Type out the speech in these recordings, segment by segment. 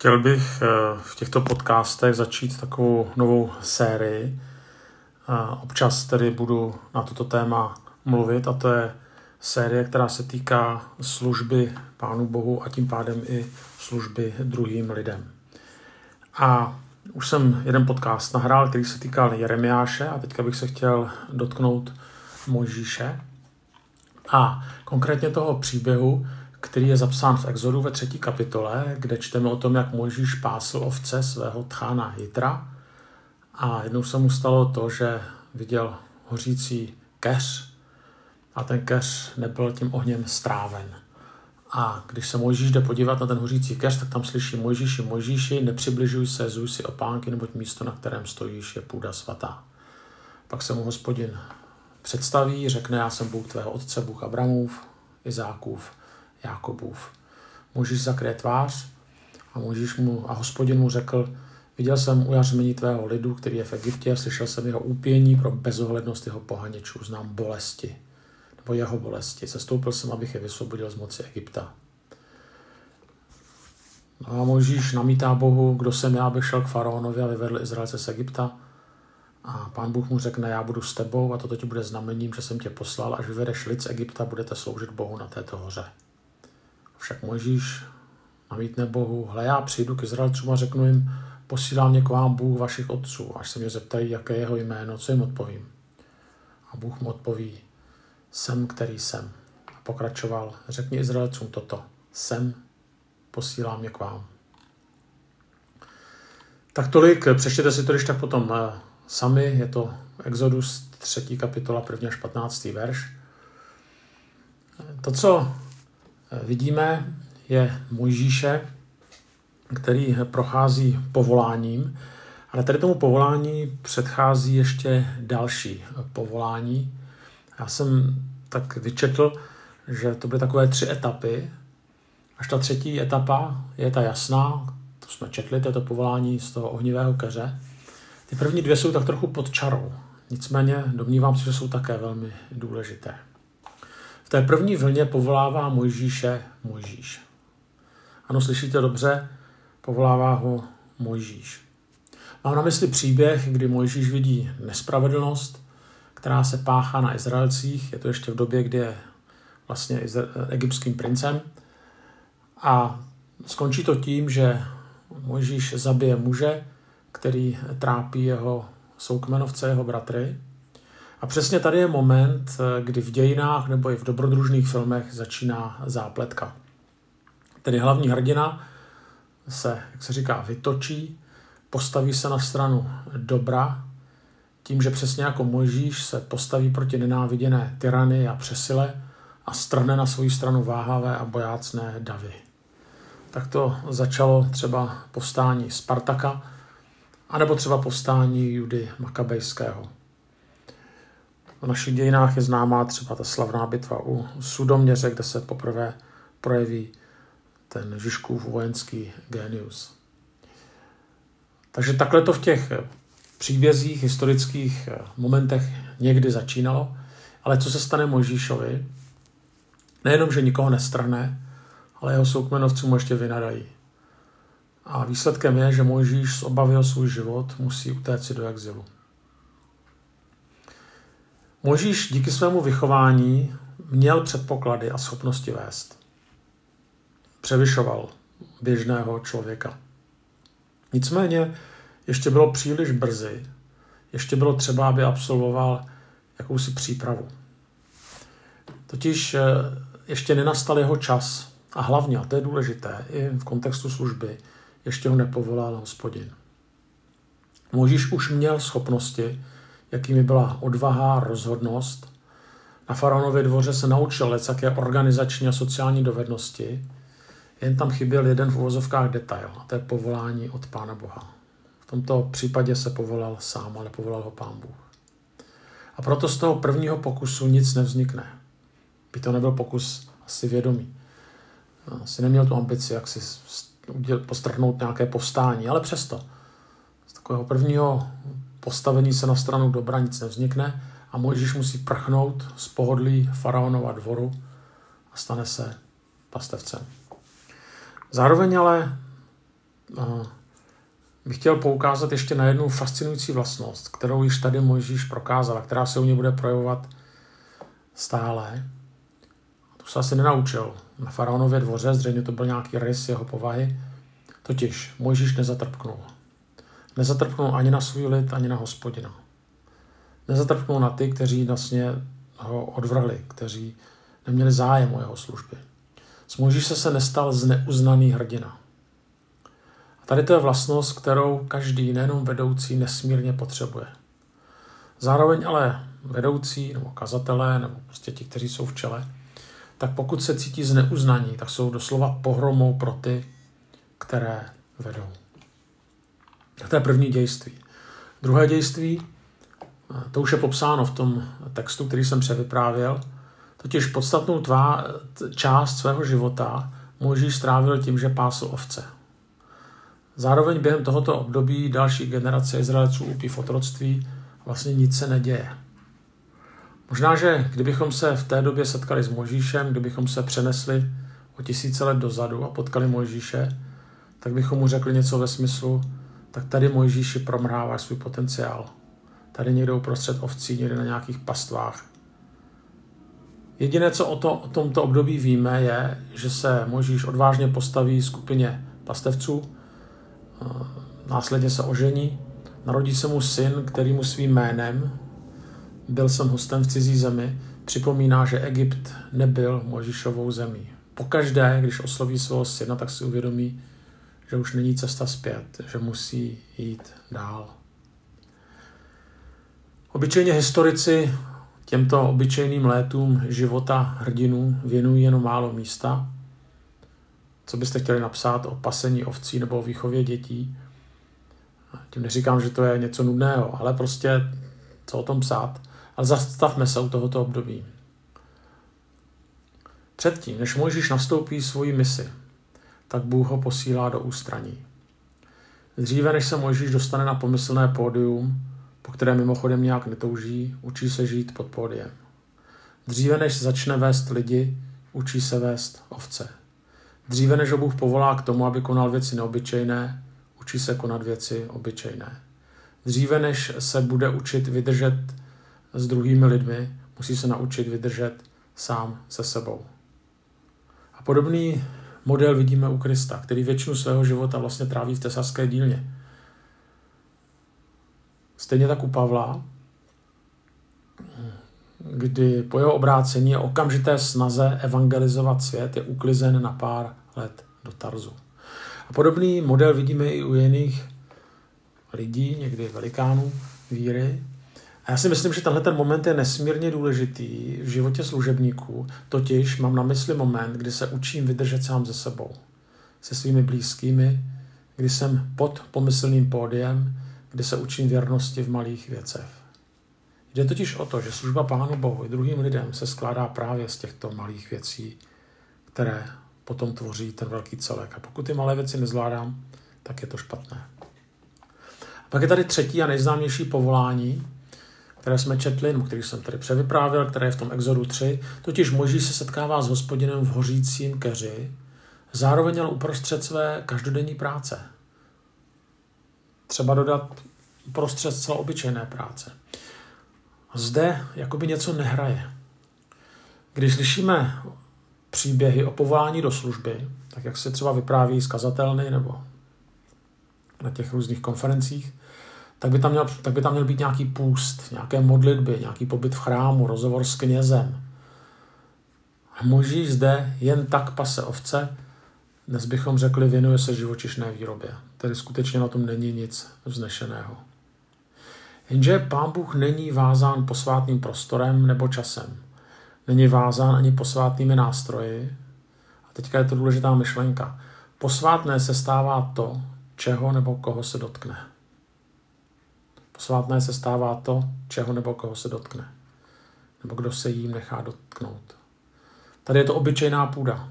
Chtěl bych eh, v těchto podcastech začít takovou novou sérii. Občas tedy budu na toto téma mluvit a to je série, která se týká služby Pánu Bohu a tím pádem i služby druhým lidem. A už jsem jeden podcast nahrál, který se týkal Jeremiáše a teďka bych se chtěl dotknout Mojžíše a konkrétně toho příběhu, který je zapsán v Exodu ve třetí kapitole, kde čteme o tom, jak Mojžíš pásl ovce svého tchána Jitra a jednou se mu stalo to, že viděl hořící keř a ten keř nebyl tím ohněm stráven. A když se Mojžíš jde podívat na ten hořící keř, tak tam slyší Mojžíši, Mojžíši, nepřibližuj se, zuj si opánky, neboť místo, na kterém stojíš, je půda svatá. Pak se mu hospodin představí, řekne, já jsem Bůh tvého otce, Bůh Abramův, Izákův, Jakobův. Můžeš zakryje tvář a, můžeš mu, a hospodin mu řekl, viděl jsem u jařmení tvého lidu, který je v Egyptě, slyšel jsem jeho úpění pro bezohlednost jeho pohaněčů, znám bolesti, nebo jeho bolesti. Sestoupil jsem, abych je vysvobodil z moci Egypta. No a Možíš namítá Bohu, kdo jsem já, abych šel k faraonovi a vyvedl Izraelce z Egypta. A pán Bůh mu řekne, já budu s tebou a toto ti bude znamením, že jsem tě poslal, až vyvedeš lid z Egypta, budete sloužit Bohu na této hoře. Však Mojžíš namítne Bohu, hle já přijdu k Izraelcům a řeknu jim, posílám mě k vám Bůh vašich otců, až se mě zeptají, jaké je jeho jméno, co jim odpovím. A Bůh mu odpoví, jsem, který jsem. A pokračoval, řekni Izraelcům toto, jsem, posílám mě k vám. Tak tolik, přečtěte si to když tak potom eh, sami, je to Exodus 3. kapitola 1. až 15. verš. To, co vidíme, je Mojžíše, který prochází povoláním, ale tady tomu povolání předchází ještě další povolání. Já jsem tak vyčetl, že to byly takové tři etapy. Až ta třetí etapa je ta jasná, to jsme četli, to je to povolání z toho ohnivého keře. Ty první dvě jsou tak trochu pod čarou. Nicméně domnívám se, že jsou také velmi důležité. Té první vlně povolává Mojžíše Mojžíš. Ano, slyšíte dobře, povolává ho Mojžíš. Mám na mysli příběh, kdy Mojžíš vidí nespravedlnost, která se páchá na Izraelcích. Je to ještě v době, kdy je vlastně egyptským princem. A skončí to tím, že Mojžíš zabije muže, který trápí jeho soukmenovce, jeho bratry. A přesně tady je moment, kdy v dějinách nebo i v dobrodružných filmech začíná zápletka. Tedy hlavní hrdina se, jak se říká, vytočí, postaví se na stranu dobra, tím, že přesně jako Mojžíš se postaví proti nenáviděné tyrany a přesile a strhne na svou stranu váhavé a bojácné davy. Tak to začalo třeba povstání Spartaka, anebo třeba povstání Judy Makabejského. V našich dějinách je známá třeba ta slavná bitva u Sudoměře, kde se poprvé projeví ten Žižkův vojenský genius. Takže takhle to v těch příbězích, historických momentech někdy začínalo, ale co se stane Mojžíšovi? Nejenom, že nikoho nestrhne, ale jeho soukmenovci mu ještě vynadají. A výsledkem je, že Mojžíš z obavy o svůj život musí utéct do exilu. Mojžíš díky svému vychování měl předpoklady a schopnosti vést. Převyšoval běžného člověka. Nicméně ještě bylo příliš brzy, ještě bylo třeba, aby absolvoval jakousi přípravu. Totiž eh, ještě nenastal jeho čas a hlavně, a to je důležité, i v kontextu služby, ještě ho nepovolal hospodin. Možíš už měl schopnosti, jakými byla odvaha, rozhodnost. Na faraonově dvoře se naučil lecaké organizační a sociální dovednosti, jen tam chyběl jeden v uvozovkách detail, a to je povolání od Pána Boha. V tomto případě se povolal sám, ale povolal ho Pán Bůh. A proto z toho prvního pokusu nic nevznikne. By to nebyl pokus asi vědomý. Asi neměl tu ambici, jak si postrhnout nějaké povstání, ale přesto z takového prvního postavení se na stranu dobra nic nevznikne a Mojžíš musí prchnout z pohodlí faraonova dvoru a stane se pastevcem. Zároveň ale bych chtěl poukázat ještě na jednu fascinující vlastnost, kterou již tady Mojžíš prokázal, která se u něj bude projevovat stále. To se asi nenaučil na faraonově dvoře, zřejmě to byl nějaký rys jeho povahy. Totiž Mojžíš nezatrpknul. Nezatrpknul ani na svůj lid, ani na hospodina. Nezatrpknul na ty, kteří vlastně ho odvrhli, kteří neměli zájem o jeho služby. Z Mojžíše se nestal zneuznaný hrdina. A tady to je vlastnost, kterou každý, nejenom vedoucí, nesmírně potřebuje. Zároveň ale vedoucí nebo kazatelé nebo prostě ti, kteří jsou v čele, tak pokud se cítí zneuznaní, tak jsou doslova pohromou pro ty, které vedou. To je první dějství. Druhé dějství, to už je popsáno v tom textu, který jsem převyprávěl, totiž podstatnou tvá, část svého života Mojžíš strávil tím, že pásl ovce. Zároveň během tohoto období další generace Izraelců upí v otroctví vlastně nic se neděje. Možná, že kdybychom se v té době setkali s Mojžíšem, kdybychom se přenesli o tisíce let dozadu a potkali Mojžíše, tak bychom mu řekli něco ve smyslu, tak tady Mojžíši promrhává svůj potenciál. Tady někdo uprostřed ovcí, někde na nějakých pastvách. Jediné, co o, to, o tomto období víme, je, že se Mojžíš odvážně postaví skupině pastevců, následně se ožení, narodí se mu syn, který mu svým jménem, byl jsem hostem v cizí zemi, připomíná, že Egypt nebyl Mojžíšovou zemí. Pokaždé, když osloví svého syna, tak si uvědomí, že už není cesta zpět, že musí jít dál. Obyčejně historici těmto obyčejným létům života hrdinů věnují jenom málo místa. Co byste chtěli napsat o pasení ovcí nebo o výchově dětí? Tím neříkám, že to je něco nudného, ale prostě co o tom psát. Ale zastavme se u tohoto období. Předtím, než Mojžíš nastoupí svoji misi, tak Bůh ho posílá do ústraní. Dříve, než se Mojžíš dostane na pomyslné pódium, po které mimochodem nějak netouží, učí se žít pod pódiem. Dříve, než začne vést lidi, učí se vést ovce. Dříve, než ho Bůh povolá k tomu, aby konal věci neobyčejné, učí se konat věci obyčejné. Dříve, než se bude učit vydržet s druhými lidmi, musí se naučit vydržet sám se sebou. A podobný model vidíme u Krista, který většinu svého života vlastně tráví v tesařské dílně. Stejně tak u Pavla, kdy po jeho obrácení a okamžité snaze evangelizovat svět je uklizen na pár let do Tarzu. A podobný model vidíme i u jiných lidí, někdy velikánů víry, já si myslím, že tenhle ten moment je nesmírně důležitý v životě služebníků, totiž mám na mysli moment, kdy se učím vydržet sám ze sebou, se svými blízkými, kdy jsem pod pomyslným pódiem, kdy se učím věrnosti v malých věcech. Jde totiž o to, že služba Pánu Bohu i druhým lidem se skládá právě z těchto malých věcí, které potom tvoří ten velký celek. A pokud ty malé věci nezvládám, tak je to špatné. A pak je tady třetí a nejznámější povolání, které jsme četli, nebo který jsem tady převyprávěl, které je v tom Exodu 3, totiž Moží se setkává s hospodinem v hořícím keři, zároveň ale uprostřed své každodenní práce. Třeba dodat uprostřed celé obyčejné práce. Zde jakoby něco nehraje. Když slyšíme příběhy o povolání do služby, tak jak se třeba vypráví z kazatelny nebo na těch různých konferencích, tak by tam měl, tak by tam měl být nějaký půst, nějaké modlitby, nějaký pobyt v chrámu, rozhovor s knězem. A Možíš zde jen tak pase ovce, dnes bychom řekli, věnuje se živočišné výrobě. Tedy skutečně na tom není nic vznešeného. Jenže pán Bůh není vázán posvátným prostorem nebo časem. Není vázán ani posvátnými nástroji. A teďka je to důležitá myšlenka. Posvátné se stává to, čeho nebo koho se dotkne. Posvátné se stává to, čeho nebo koho se dotkne. Nebo kdo se jím nechá dotknout. Tady je to obyčejná půda.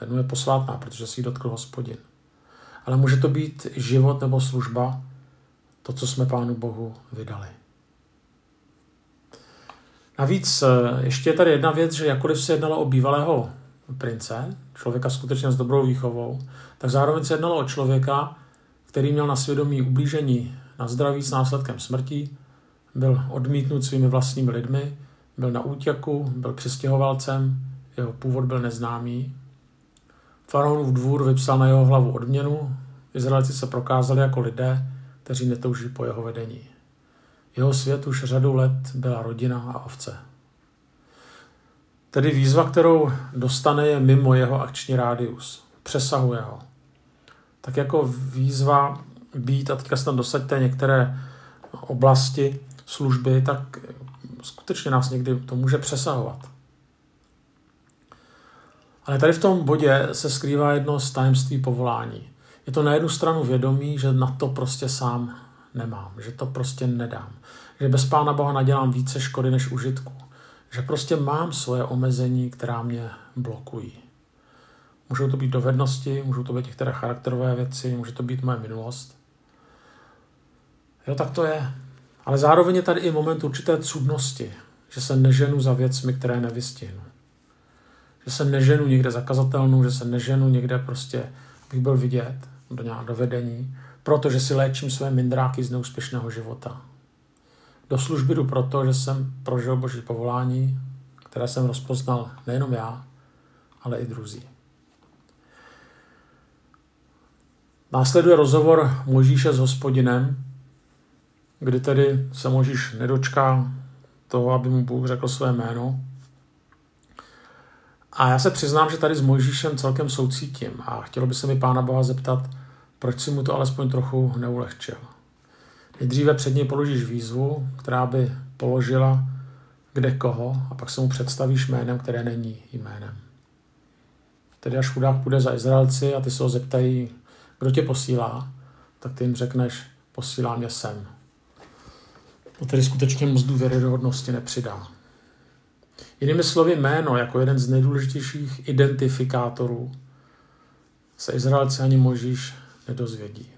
Jednou je posvátná, protože si ji dotkl hospodin. Ale může to být život nebo služba, to, co jsme Pánu Bohu vydali. Navíc eh, ještě je tady jedna věc, že jakkoliv se jednalo o bývalého prince, člověka skutečně s dobrou výchovou, tak zároveň se jednalo o člověka, který měl na svědomí ublížení na zdraví s následkem smrti, byl odmítnut svými vlastními lidmi, byl na útěku, byl přistěhovalcem, jeho původ byl neznámý. Faraonův dvůr vypsal na jeho hlavu odměnu, Izraelci se prokázali jako lidé, kteří netouží po jeho vedení. Jeho svět už řadu let byla rodina a ovce. Tedy výzva, kterou dostane, je mimo jeho akční rádius. Přesahuje ho. Tak jako výzva být, a teďka se tam dosaďte některé oblasti služby, tak skutečně nás někdy to může přesahovat. Ale tady v tom bodě se skrývá jedno z tajemství povolání. Je to na jednu stranu vědomí, že na to prostě sám nemám, že to prostě nedám, že bez Pána Boha nadělám více škody než užitku, že prostě mám svoje omezení, která mě blokují. Můžou to být dovednosti, můžou to být některé charakterové věci, může to být moje minulost. Jo, tak to je. Ale zároveň je tady i moment určité cudnosti, že se neženu za věcmi, které nevystihnu. Že se neženu někde zakazatelnou, že se neženu někde prostě, abych byl vidět do nějakého dovedení, protože si léčím své mindráky z neúspěšného života. Do služby jdu proto, že jsem prožil boží povolání, které jsem rozpoznal nejenom já, ale i druzí. Následuje rozhovor Možíše s hospodinem, kdy tedy se Možíš nedočká toho, aby mu Bůh řekl své jméno. A já se přiznám, že tady s Mojžíšem celkem soucítím a chtělo by se mi Pána Boha zeptat, proč si mu to alespoň trochu neulehčil. Nejdříve před něj položíš výzvu, která by položila kde koho a pak se mu představíš jménem, které není jménem. Tedy až chudák půjde za Izraelci a ty se ho zeptají, kdo tě posílá, tak ty jim řekneš, posílá mě sem. To tedy skutečně moc důvěryhodnosti nepřidá. Jinými slovy, jméno jako jeden z nejdůležitějších identifikátorů se Izraelci ani Možíš nedozvědí.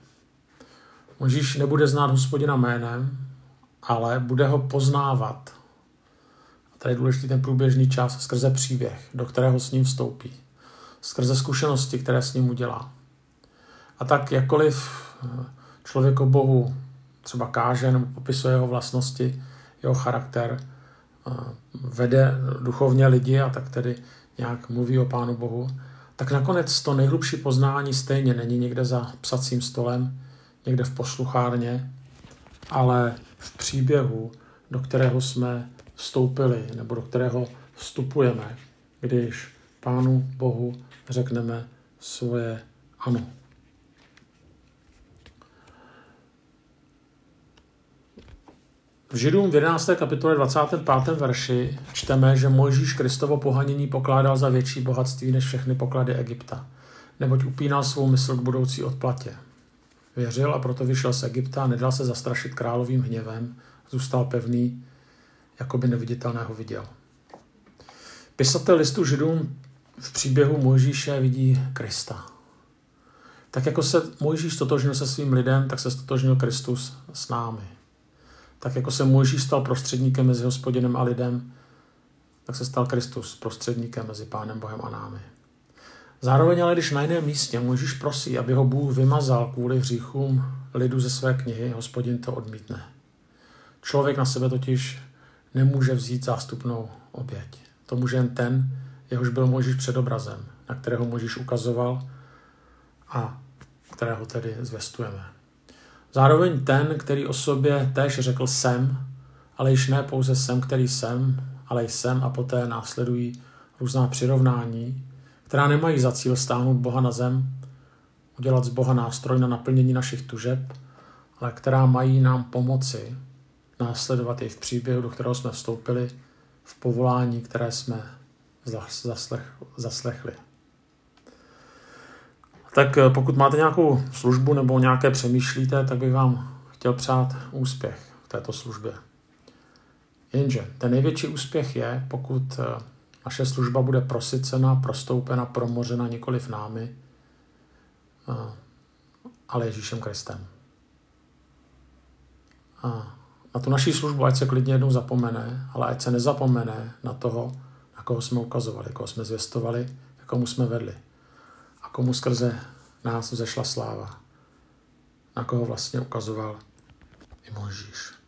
Možíš nebude znát hospodina jménem, ale bude ho poznávat. A tady je důležitý ten průběžný čas skrze příběh, do kterého s ním vstoupí. Skrze zkušenosti, které s ním udělá. A tak jakkoliv člověk o Bohu třeba káže nebo popisuje jeho vlastnosti, jeho charakter, vede duchovně lidi a tak tedy nějak mluví o Pánu Bohu, tak nakonec to nejhlubší poznání stejně není někde za psacím stolem, někde v posluchárně, ale v příběhu, do kterého jsme vstoupili nebo do kterého vstupujeme, když Pánu Bohu řekneme svoje ano. V Židům v 11. kapitole 25. verši čteme, že Mojžíš Kristovo pohanění pokládal za větší bohatství než všechny poklady Egypta, neboť upínal svou mysl k budoucí odplatě. Věřil a proto vyšel z Egypta a nedal se zastrašit královým hněvem, zůstal pevný, jako by neviditelného viděl. Pisatel listu Židům v příběhu Mojžíše vidí Krista. Tak jako se Mojžíš stotožnil se svým lidem, tak se stotožnil Kristus s námi. Tak jako se Mojžíš stal prostředníkem mezi hospodinem a lidem, tak se stal Kristus prostředníkem mezi Pánem Bohem a námi. Zároveň ale, když na jiném místě Mojžíš prosí, aby ho Bůh vymazal kvůli hříchům lidu ze své knihy, hospodin to odmítne. Člověk na sebe totiž nemůže vzít zástupnou oběť. To může jen ten, jehož byl Mojžíš předobrazem, na kterého Mojžíš ukazoval a kterého tedy zvestujeme. Zároveň ten, který o sobě též řekl jsem, ale již ne pouze jsem, který jsem, ale jsem a poté následují různá přirovnání, která nemají za cíl stáhnout Boha na zem, udělat z Boha nástroj na naplnění našich tužeb, ale která mají nám pomoci následovat i v příběhu, do kterého jsme vstoupili, v povolání, které jsme zaslech, zaslechli. Tak eh, pokud máte nějakou službu nebo nějaké přemýšlíte, tak bych vám chtěl přát úspěch v této službě. Jenže ten největší úspěch je, pokud eh, naše služba bude prosycena, prostoupena, promořena nikoli námi, eh, ale Ježíšem Kristem. A na tu naší službu, ať se klidně jednou zapomene, ale ať se nezapomene na toho, na koho jsme ukazovali, koho jsme zvěstovali, komu jsme vedli komu skrze nás vzešla sláva, na koho vlastně ukazoval i Možíš.